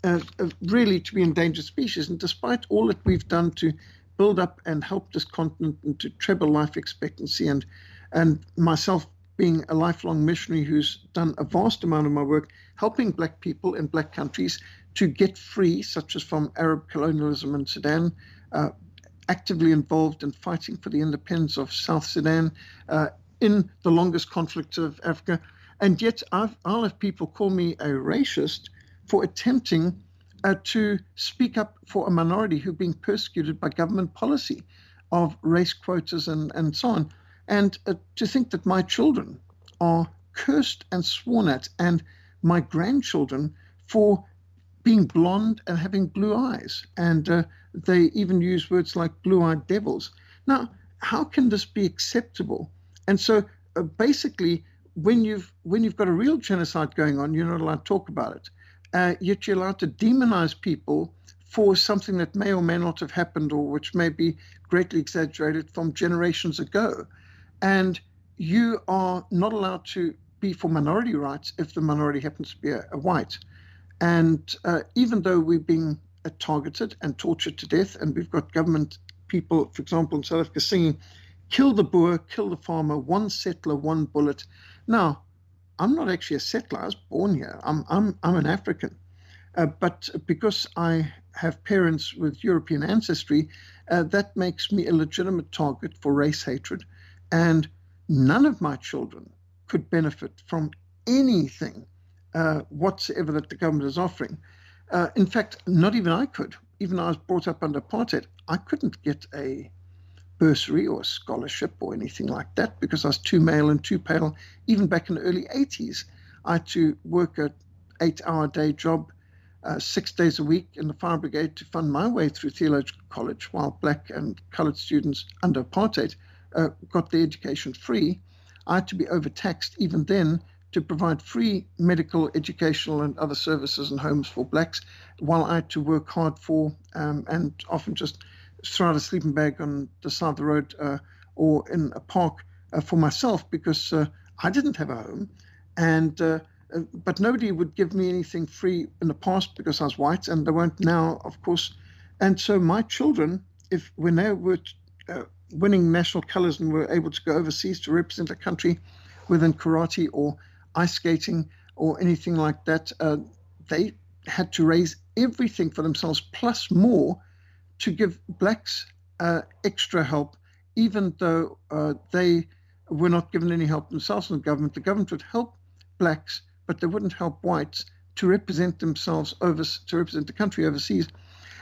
Speaker 2: uh, really to be endangered species. And despite all that we've done to build up and help this continent and to treble life expectancy, and and myself being a lifelong missionary who's done a vast amount of my work helping black people in black countries to get free, such as from Arab colonialism in Sudan, uh, actively involved in fighting for the independence of South Sudan uh, in the longest conflict of Africa. And yet, I've, I'll have people call me a racist for attempting uh, to speak up for a minority who are being persecuted by government policy of race quotas and, and so on. And uh, to think that my children are cursed and sworn at, and my grandchildren for being blonde and having blue eyes. And uh, they even use words like blue eyed devils. Now, how can this be acceptable? And so uh, basically, when you've when you've got a real genocide going on, you're not allowed to talk about it. Uh, yet you're allowed to demonize people for something that may or may not have happened, or which may be greatly exaggerated from generations ago. And you are not allowed to be for minority rights if the minority happens to be a, a white. And uh, even though we're being targeted and tortured to death, and we've got government people, for example, in South Africa singing, kill the Boer, kill the farmer, one settler, one bullet. Now, I'm not actually a settler. I was born here. I'm, I'm, I'm an African. Uh, but because I have parents with European ancestry, uh, that makes me a legitimate target for race hatred. And none of my children could benefit from anything uh, whatsoever that the government is offering. Uh, in fact, not even I could. Even though I was brought up under apartheid, I couldn't get a bursary or a scholarship or anything like that because I was too male and too pale. Even back in the early 80s, I had to work a eight-hour day job, uh, six days a week in the fire brigade to fund my way through theological college, while black and coloured students under apartheid uh, got their education free. I had to be overtaxed even then to provide free medical, educational, and other services and homes for blacks, while I had to work hard for um, and often just throw out a sleeping bag on the side of the road uh, or in a park uh, for myself because uh, I didn't have a home, and uh, uh, but nobody would give me anything free in the past because I was white, and they won't now, of course. And so my children, if when they were uh, winning national colors and were able to go overseas to represent a country within karate or ice skating or anything like that, uh, they had to raise everything for themselves plus more to give blacks uh, extra help, even though uh, they were not given any help themselves from the government. The government would help blacks, but they wouldn't help whites to represent themselves over to represent the country overseas.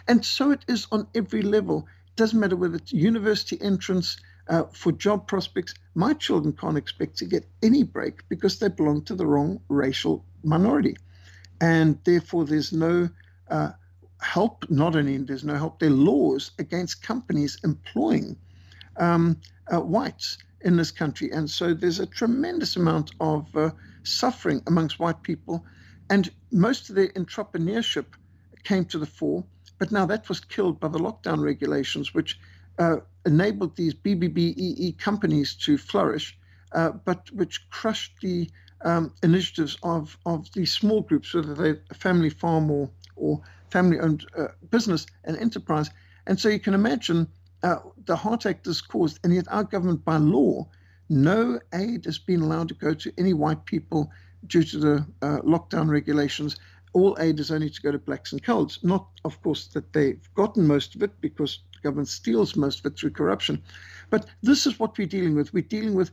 Speaker 2: And so it is on every level It doesn't matter whether it's university entrance uh, for job prospects. My children can't expect to get any break because they belong to the wrong racial minority. And therefore, there's no uh, help, not only there's no help, there are laws against companies employing um, uh, whites in this country. And so there's a tremendous amount of uh, suffering amongst white people. And most of their entrepreneurship came to the fore but now that was killed by the lockdown regulations, which uh, enabled these BBBEE companies to flourish, uh, but which crushed the um, initiatives of, of these small groups, whether they're a family farm or, or family owned uh, business and enterprise. And so you can imagine uh, the heartache this caused, and yet our government, by law, no aid has been allowed to go to any white people due to the uh, lockdown regulations all aid is only to go to blacks and colds. Not, of course, that they've gotten most of it because government steals most of it through corruption. But this is what we're dealing with. We're dealing with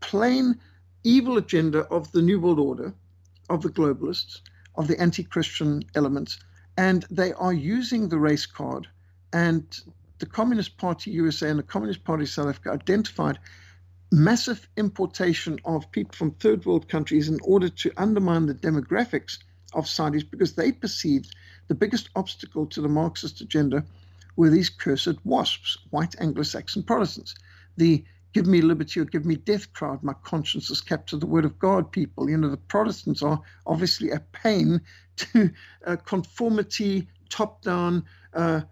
Speaker 2: plain evil agenda of the New World Order, of the globalists, of the anti Christian elements, and they are using the race card. And the Communist Party USA and the Communist Party South Africa identified massive importation of people from third world countries in order to undermine the demographics of Saudis because they perceived the biggest obstacle to the Marxist agenda were these cursed wasps, white Anglo Saxon Protestants. The give me liberty or give me death crowd, my conscience is kept to the word of God people. You know, the Protestants are obviously a pain to uh, conformity, top down, uh,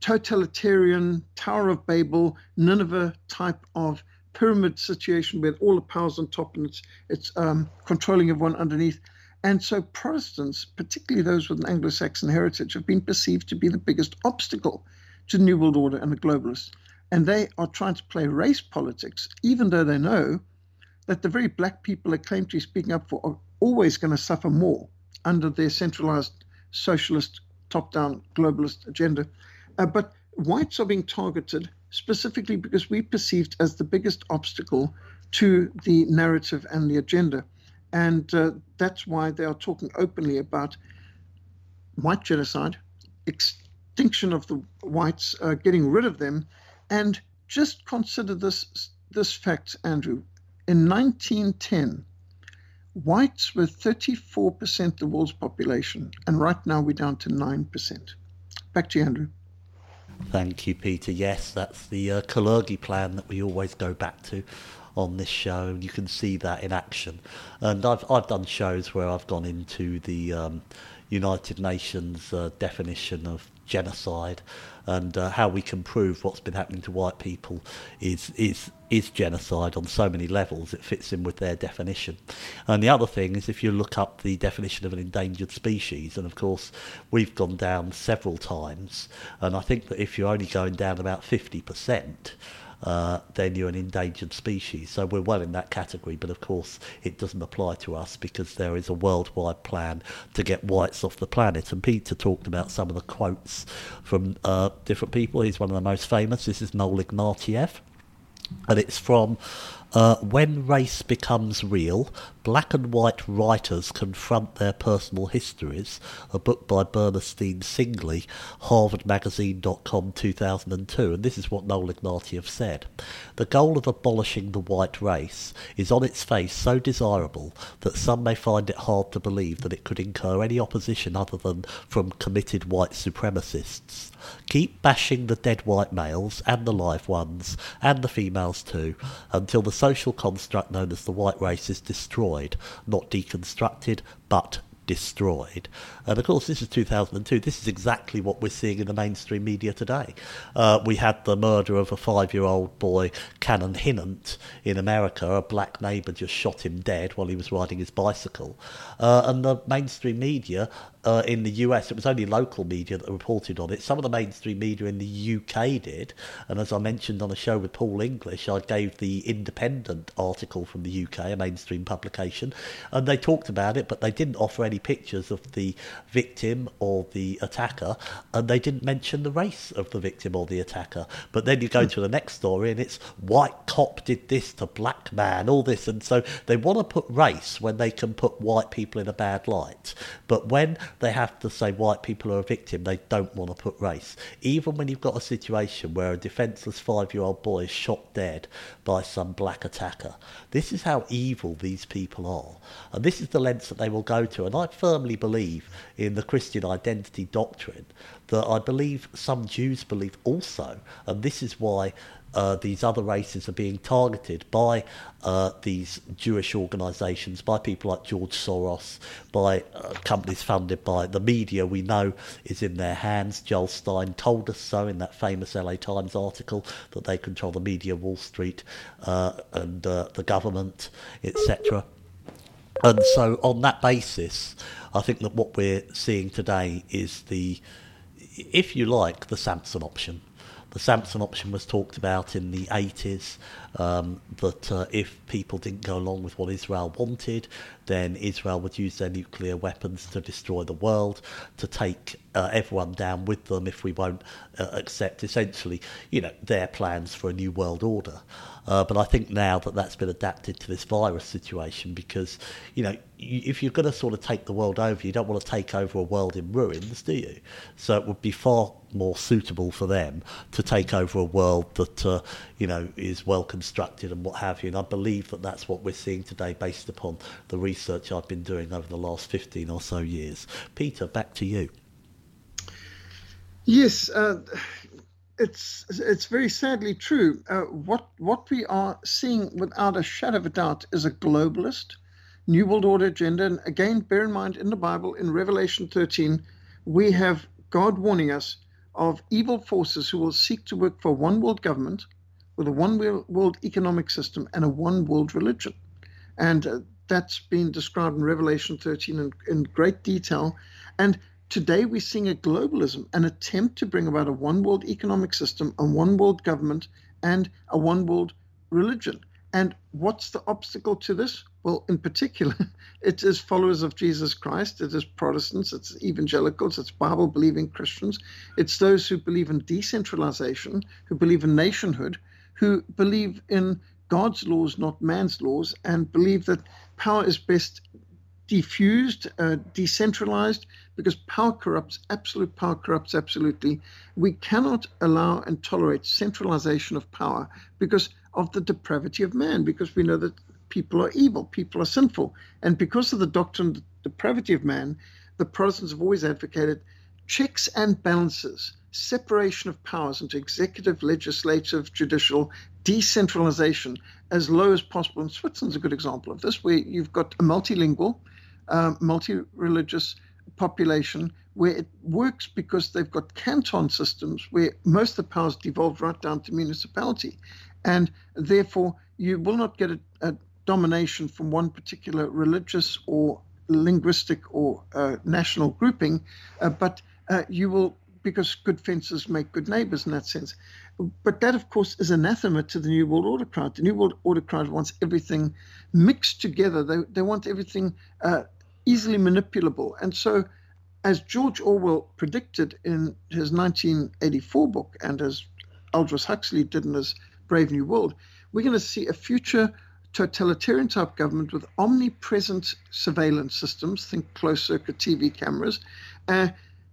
Speaker 2: totalitarian Tower of Babel, Nineveh type of pyramid situation where all the power's on top and it's it's um, controlling everyone underneath. And so Protestants, particularly those with an Anglo-Saxon heritage, have been perceived to be the biggest obstacle to the New World Order and the globalists. And they are trying to play race politics, even though they know that the very black people they claim to be speaking up for are always going to suffer more under their centralized socialist, top down globalist agenda. Uh, but whites are being targeted specifically because we're perceived as the biggest obstacle to the narrative and the agenda. And uh, that's why they are talking openly about white genocide, extinction of the whites, uh, getting rid of them. And just consider this, this fact, Andrew. In 1910, whites were 34% of the world's population, and right now we're down to 9%. Back to you, Andrew.
Speaker 1: Thank you, Peter. Yes, that's the uh, Kalergi plan that we always go back to on this show. and You can see that in action. And I've I've done shows where I've gone into the um, United Nations uh, definition of genocide and uh, how we can prove what's been happening to white people is is is genocide on so many levels. It fits in with their definition. And the other thing is if you look up the definition of an endangered species, and of course we've gone down several times, and I think that if you're only going down about fifty percent uh, then you're an endangered species. So we're well in that category, but of course it doesn't apply to us because there is a worldwide plan to get whites off the planet. And Peter talked about some of the quotes from uh, different people. He's one of the most famous. This is Noel Ignatiev. And it's from uh, when race becomes real, black and white writers confront their personal histories. A book by Bernestine Singley, HarvardMagazine.com, 2002. And this is what Noel Ignatiev said: "The goal of abolishing the white race is on its face so desirable that some may find it hard to believe that it could incur any opposition other than from committed white supremacists." Keep bashing the dead white males and the live ones, and the females too, until the social construct known as the white race is destroyed, not deconstructed, but destroyed. And of course, this is 2002. This is exactly what we're seeing in the mainstream media today. Uh, we had the murder of a five year old boy, Cannon Hinnant, in America. A black neighbour just shot him dead while he was riding his bicycle. Uh, and the mainstream media uh, in the US, it was only local media that reported on it. Some of the mainstream media in the UK did. And as I mentioned on a show with Paul English, I gave the Independent article from the UK, a mainstream publication, and they talked about it, but they didn't offer any pictures of the victim or the attacker, and they didn't mention the race of the victim or the attacker. But then you go hmm. to the next story, and it's white cop did this to black man, all this. And so they want to put race when they can put white people in a bad light. But when they have to say white people are a victim. They don't want to put race. Even when you've got a situation where a defenceless five year old boy is shot dead by some black attacker. This is how evil these people are. And this is the lengths that they will go to. And I firmly believe in the Christian identity doctrine that I believe some Jews believe also. And this is why uh, these other races are being targeted by uh, these Jewish organisations, by people like George Soros, by uh, companies funded by the media we know is in their hands. Joel Stein told us so in that famous LA Times article that they control the media, Wall Street, uh, and uh, the government, etc. And so, on that basis, I think that what we're seeing today is the, if you like, the Samson option. The Samson option was talked about in the 80s um, that uh, if people didn't go along with what Israel wanted, then Israel would use their nuclear weapons to destroy the world, to take uh, everyone down with them if we won't uh, accept essentially, you know, their plans for a new world order. Uh, but I think now that that's been adapted to this virus situation because, you know, you, if you're going to sort of take the world over, you don't want to take over a world in ruins, do you? So it would be far more suitable for them to take over a world that, uh, you know, is well constructed and what have you. And I believe that that's what we're seeing today based upon the research I've been doing over the last 15 or so years. Peter, back to you.
Speaker 2: Yes, uh, it's it's very sadly true. Uh, what what we are seeing, without a shadow of a doubt, is a globalist, New World Order agenda. And again, bear in mind, in the Bible, in Revelation 13, we have God warning us of evil forces who will seek to work for one world government with a one world economic system and a one world religion. And uh, that's been described in Revelation 13 in, in great detail. And today we're seeing a globalism, an attempt to bring about a one world economic system, a one world government, and a one world religion. And what's the obstacle to this? Well, in particular, it is followers of Jesus Christ, it is Protestants, it's evangelicals, it's Bible believing Christians, it's those who believe in decentralization, who believe in nationhood, who believe in God's laws, not man's laws, and believe that power is best diffused, uh, decentralized, because power corrupts, absolute power corrupts absolutely. We cannot allow and tolerate centralization of power because of the depravity of man, because we know that people are evil, people are sinful. And because of the doctrine of the depravity of man, the Protestants have always advocated checks and balances, separation of powers into executive, legislative, judicial, decentralization as low as possible. And Switzerland's a good example of this, where you've got a multilingual, uh, multi religious population where it works because they've got canton systems where most of the powers devolve right down to municipality. And therefore, you will not get a, a domination from one particular religious or linguistic or uh, national grouping, uh, but uh, you will, because good fences make good neighbors in that sense. But that, of course, is anathema to the New World Order crowd. The New World Order crowd wants everything mixed together. They, they want everything uh, easily manipulable. And so, as George Orwell predicted in his 1984 book, and as Aldous Huxley did in his Brave New World, we're going to see a future totalitarian type government with omnipresent surveillance systems, think closed circuit TV cameras, uh,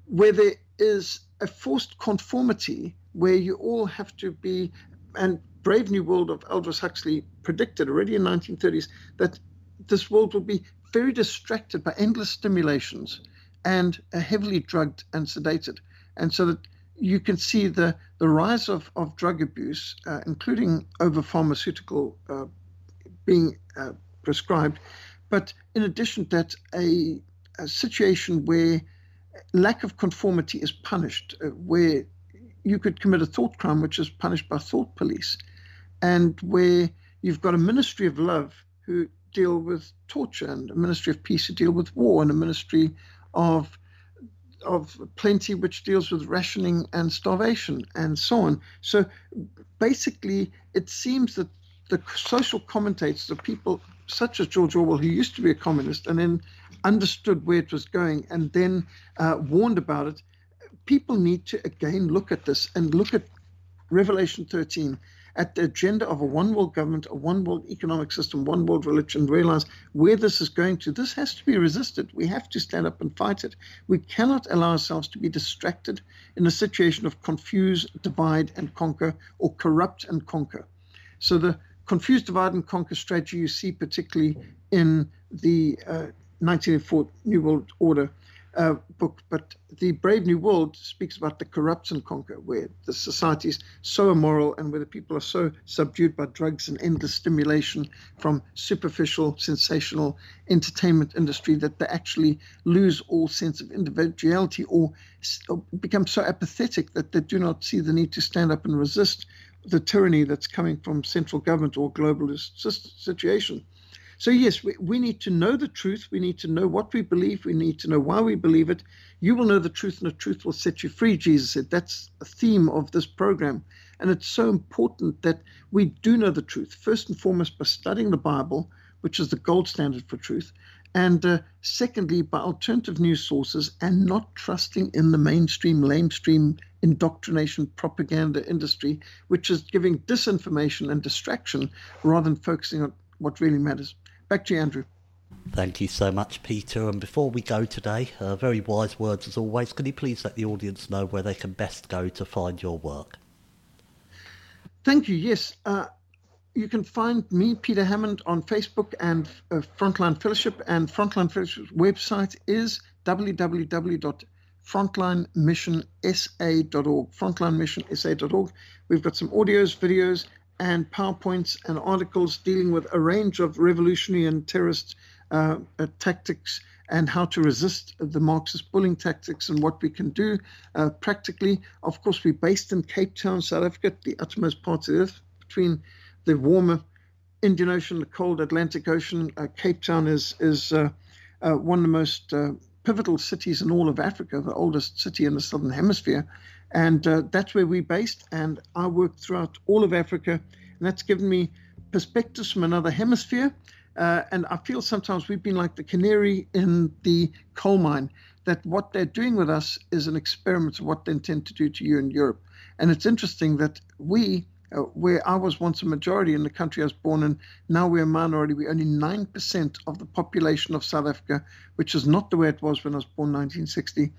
Speaker 2: where there is a forced conformity where you all have to be, and Brave New World of Aldous Huxley predicted already in 1930s that this world will be very distracted by endless stimulations and uh, heavily drugged and sedated. And so that you can see the, the rise of, of drug abuse, uh, including over pharmaceutical uh, being uh, prescribed. But in addition to that, a, a, situation where lack of conformity is punished, uh, where you could commit a thought crime, which is punished by thought police, and where you've got a ministry of love who deal with torture, and a ministry of peace who deal with war, and a ministry of of plenty which deals with rationing and starvation and so on. So basically, it seems that the social commentators are people such as George Orwell, who used to be a communist and then understood where it was going and then uh, warned about it. People need to again look at this and look at Revelation 13 at the agenda of a one world government, a one world economic system, one world religion, realize where this is going to. This has to be resisted. We have to stand up and fight it. We cannot allow ourselves to be distracted in a situation of confuse, divide, and conquer, or corrupt and conquer. So the confuse, divide, and conquer strategy you see particularly in the uh, 1904 New World Order uh, book, but the Brave New World speaks about the corrupt and conquer, where the society is so immoral and where the people are so subdued by drugs and endless stimulation from superficial, sensational entertainment industry that they actually lose all sense of individuality or, or become so apathetic that they do not see the need to stand up and resist the tyranny that's coming from central government or globalist situation. So, yes, we, we need to know the truth. We need to know what we believe. We need to know why we believe it. You will know the truth, and the truth will set you free, Jesus said. That's a theme of this program. And it's so important that we do know the truth, first and foremost, by studying the Bible, which is the gold standard for truth. And uh, secondly, by alternative news sources and not trusting in the mainstream, lamestream indoctrination propaganda industry, which is giving disinformation and distraction rather than focusing on what really matters. Back to you, Andrew.
Speaker 1: Thank you so much, Peter. And before we go today, uh, very wise words as always. Can you please let the audience know where they can best go to find your work?
Speaker 2: Thank you. Yes. Uh, you can find me, Peter Hammond, on Facebook and uh, Frontline Fellowship. And Frontline Fellowship's website is www.frontlinemissionsa.org. Frontlinemissionsa.org. We've got some audios, videos, and PowerPoints and articles dealing with a range of revolutionary and terrorist uh, uh, tactics and how to resist the Marxist bullying tactics and what we can do uh, practically. Of course, we're based in Cape Town, South Africa, the uttermost parts of the earth, between the warmer Indian Ocean, the cold Atlantic Ocean. Uh, Cape Town is is uh, uh one of the most pivotal cities in all of Africa, the oldest city in the southern hemisphere, and uh, that's where we're based. And I work throughout all of Africa, and that's given me perspectives from another hemisphere. Uh, and I feel sometimes we've been like the canary in the coal mine, that what they're doing with us is an experiment of what they intend to do to you in Europe. And it's interesting that we, uh, where I was once a majority in the country I was born in, now we're a minority. We're only 9% of the population of South Africa, which is not the way it was when I was born in 1960.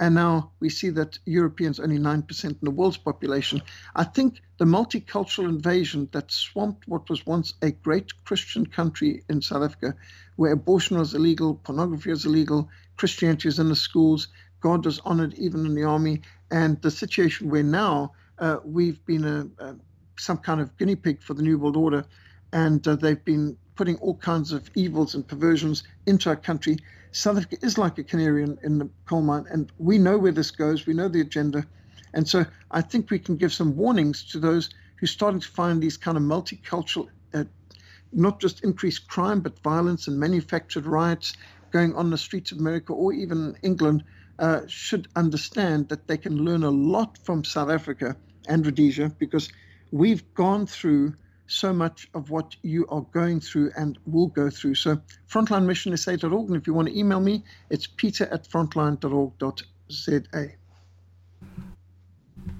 Speaker 2: And now we see that Europeans only 9% in the world's population. I think the multicultural invasion that swamped what was once a great Christian country in South Africa, where abortion was illegal, pornography was illegal, Christianity was in the schools, God was honored even in the army, and the situation where now uh, we've been a, a, some kind of guinea pig for the New World Order, and uh, they've been putting all kinds of evils and perversions into our country. South Africa is like a canary in, in the coal mine, and we know where this goes. We know the agenda. And so I think we can give some warnings to those who are starting to find these kind of multicultural, uh, not just increased crime, but violence and manufactured riots going on the streets of America or even England, uh, should understand that they can learn a lot from South Africa and Rhodesia because we've gone through so much of what you are going through and will go through. So, frontlinemissionsa.org. And if you want to email me, it's peter at frontline.org.za.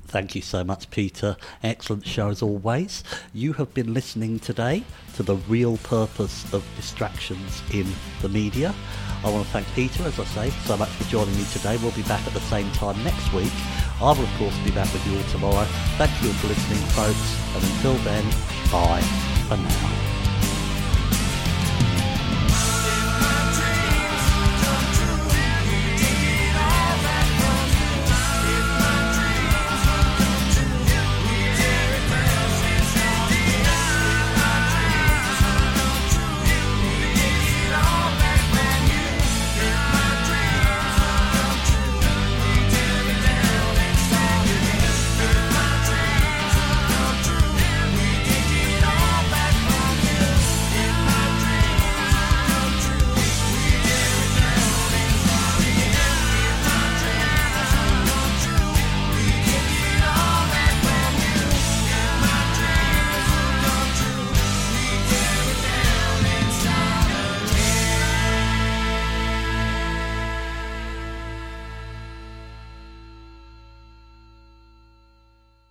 Speaker 1: Thank you so much, Peter. Excellent show as always. You have been listening today to the real purpose of distractions in the media. I want to thank Peter, as I say, so much for joining me today. We'll be back at the same time next week. I will, of course, be back with you all tomorrow. Thank you for listening, folks, and until then, bye for now.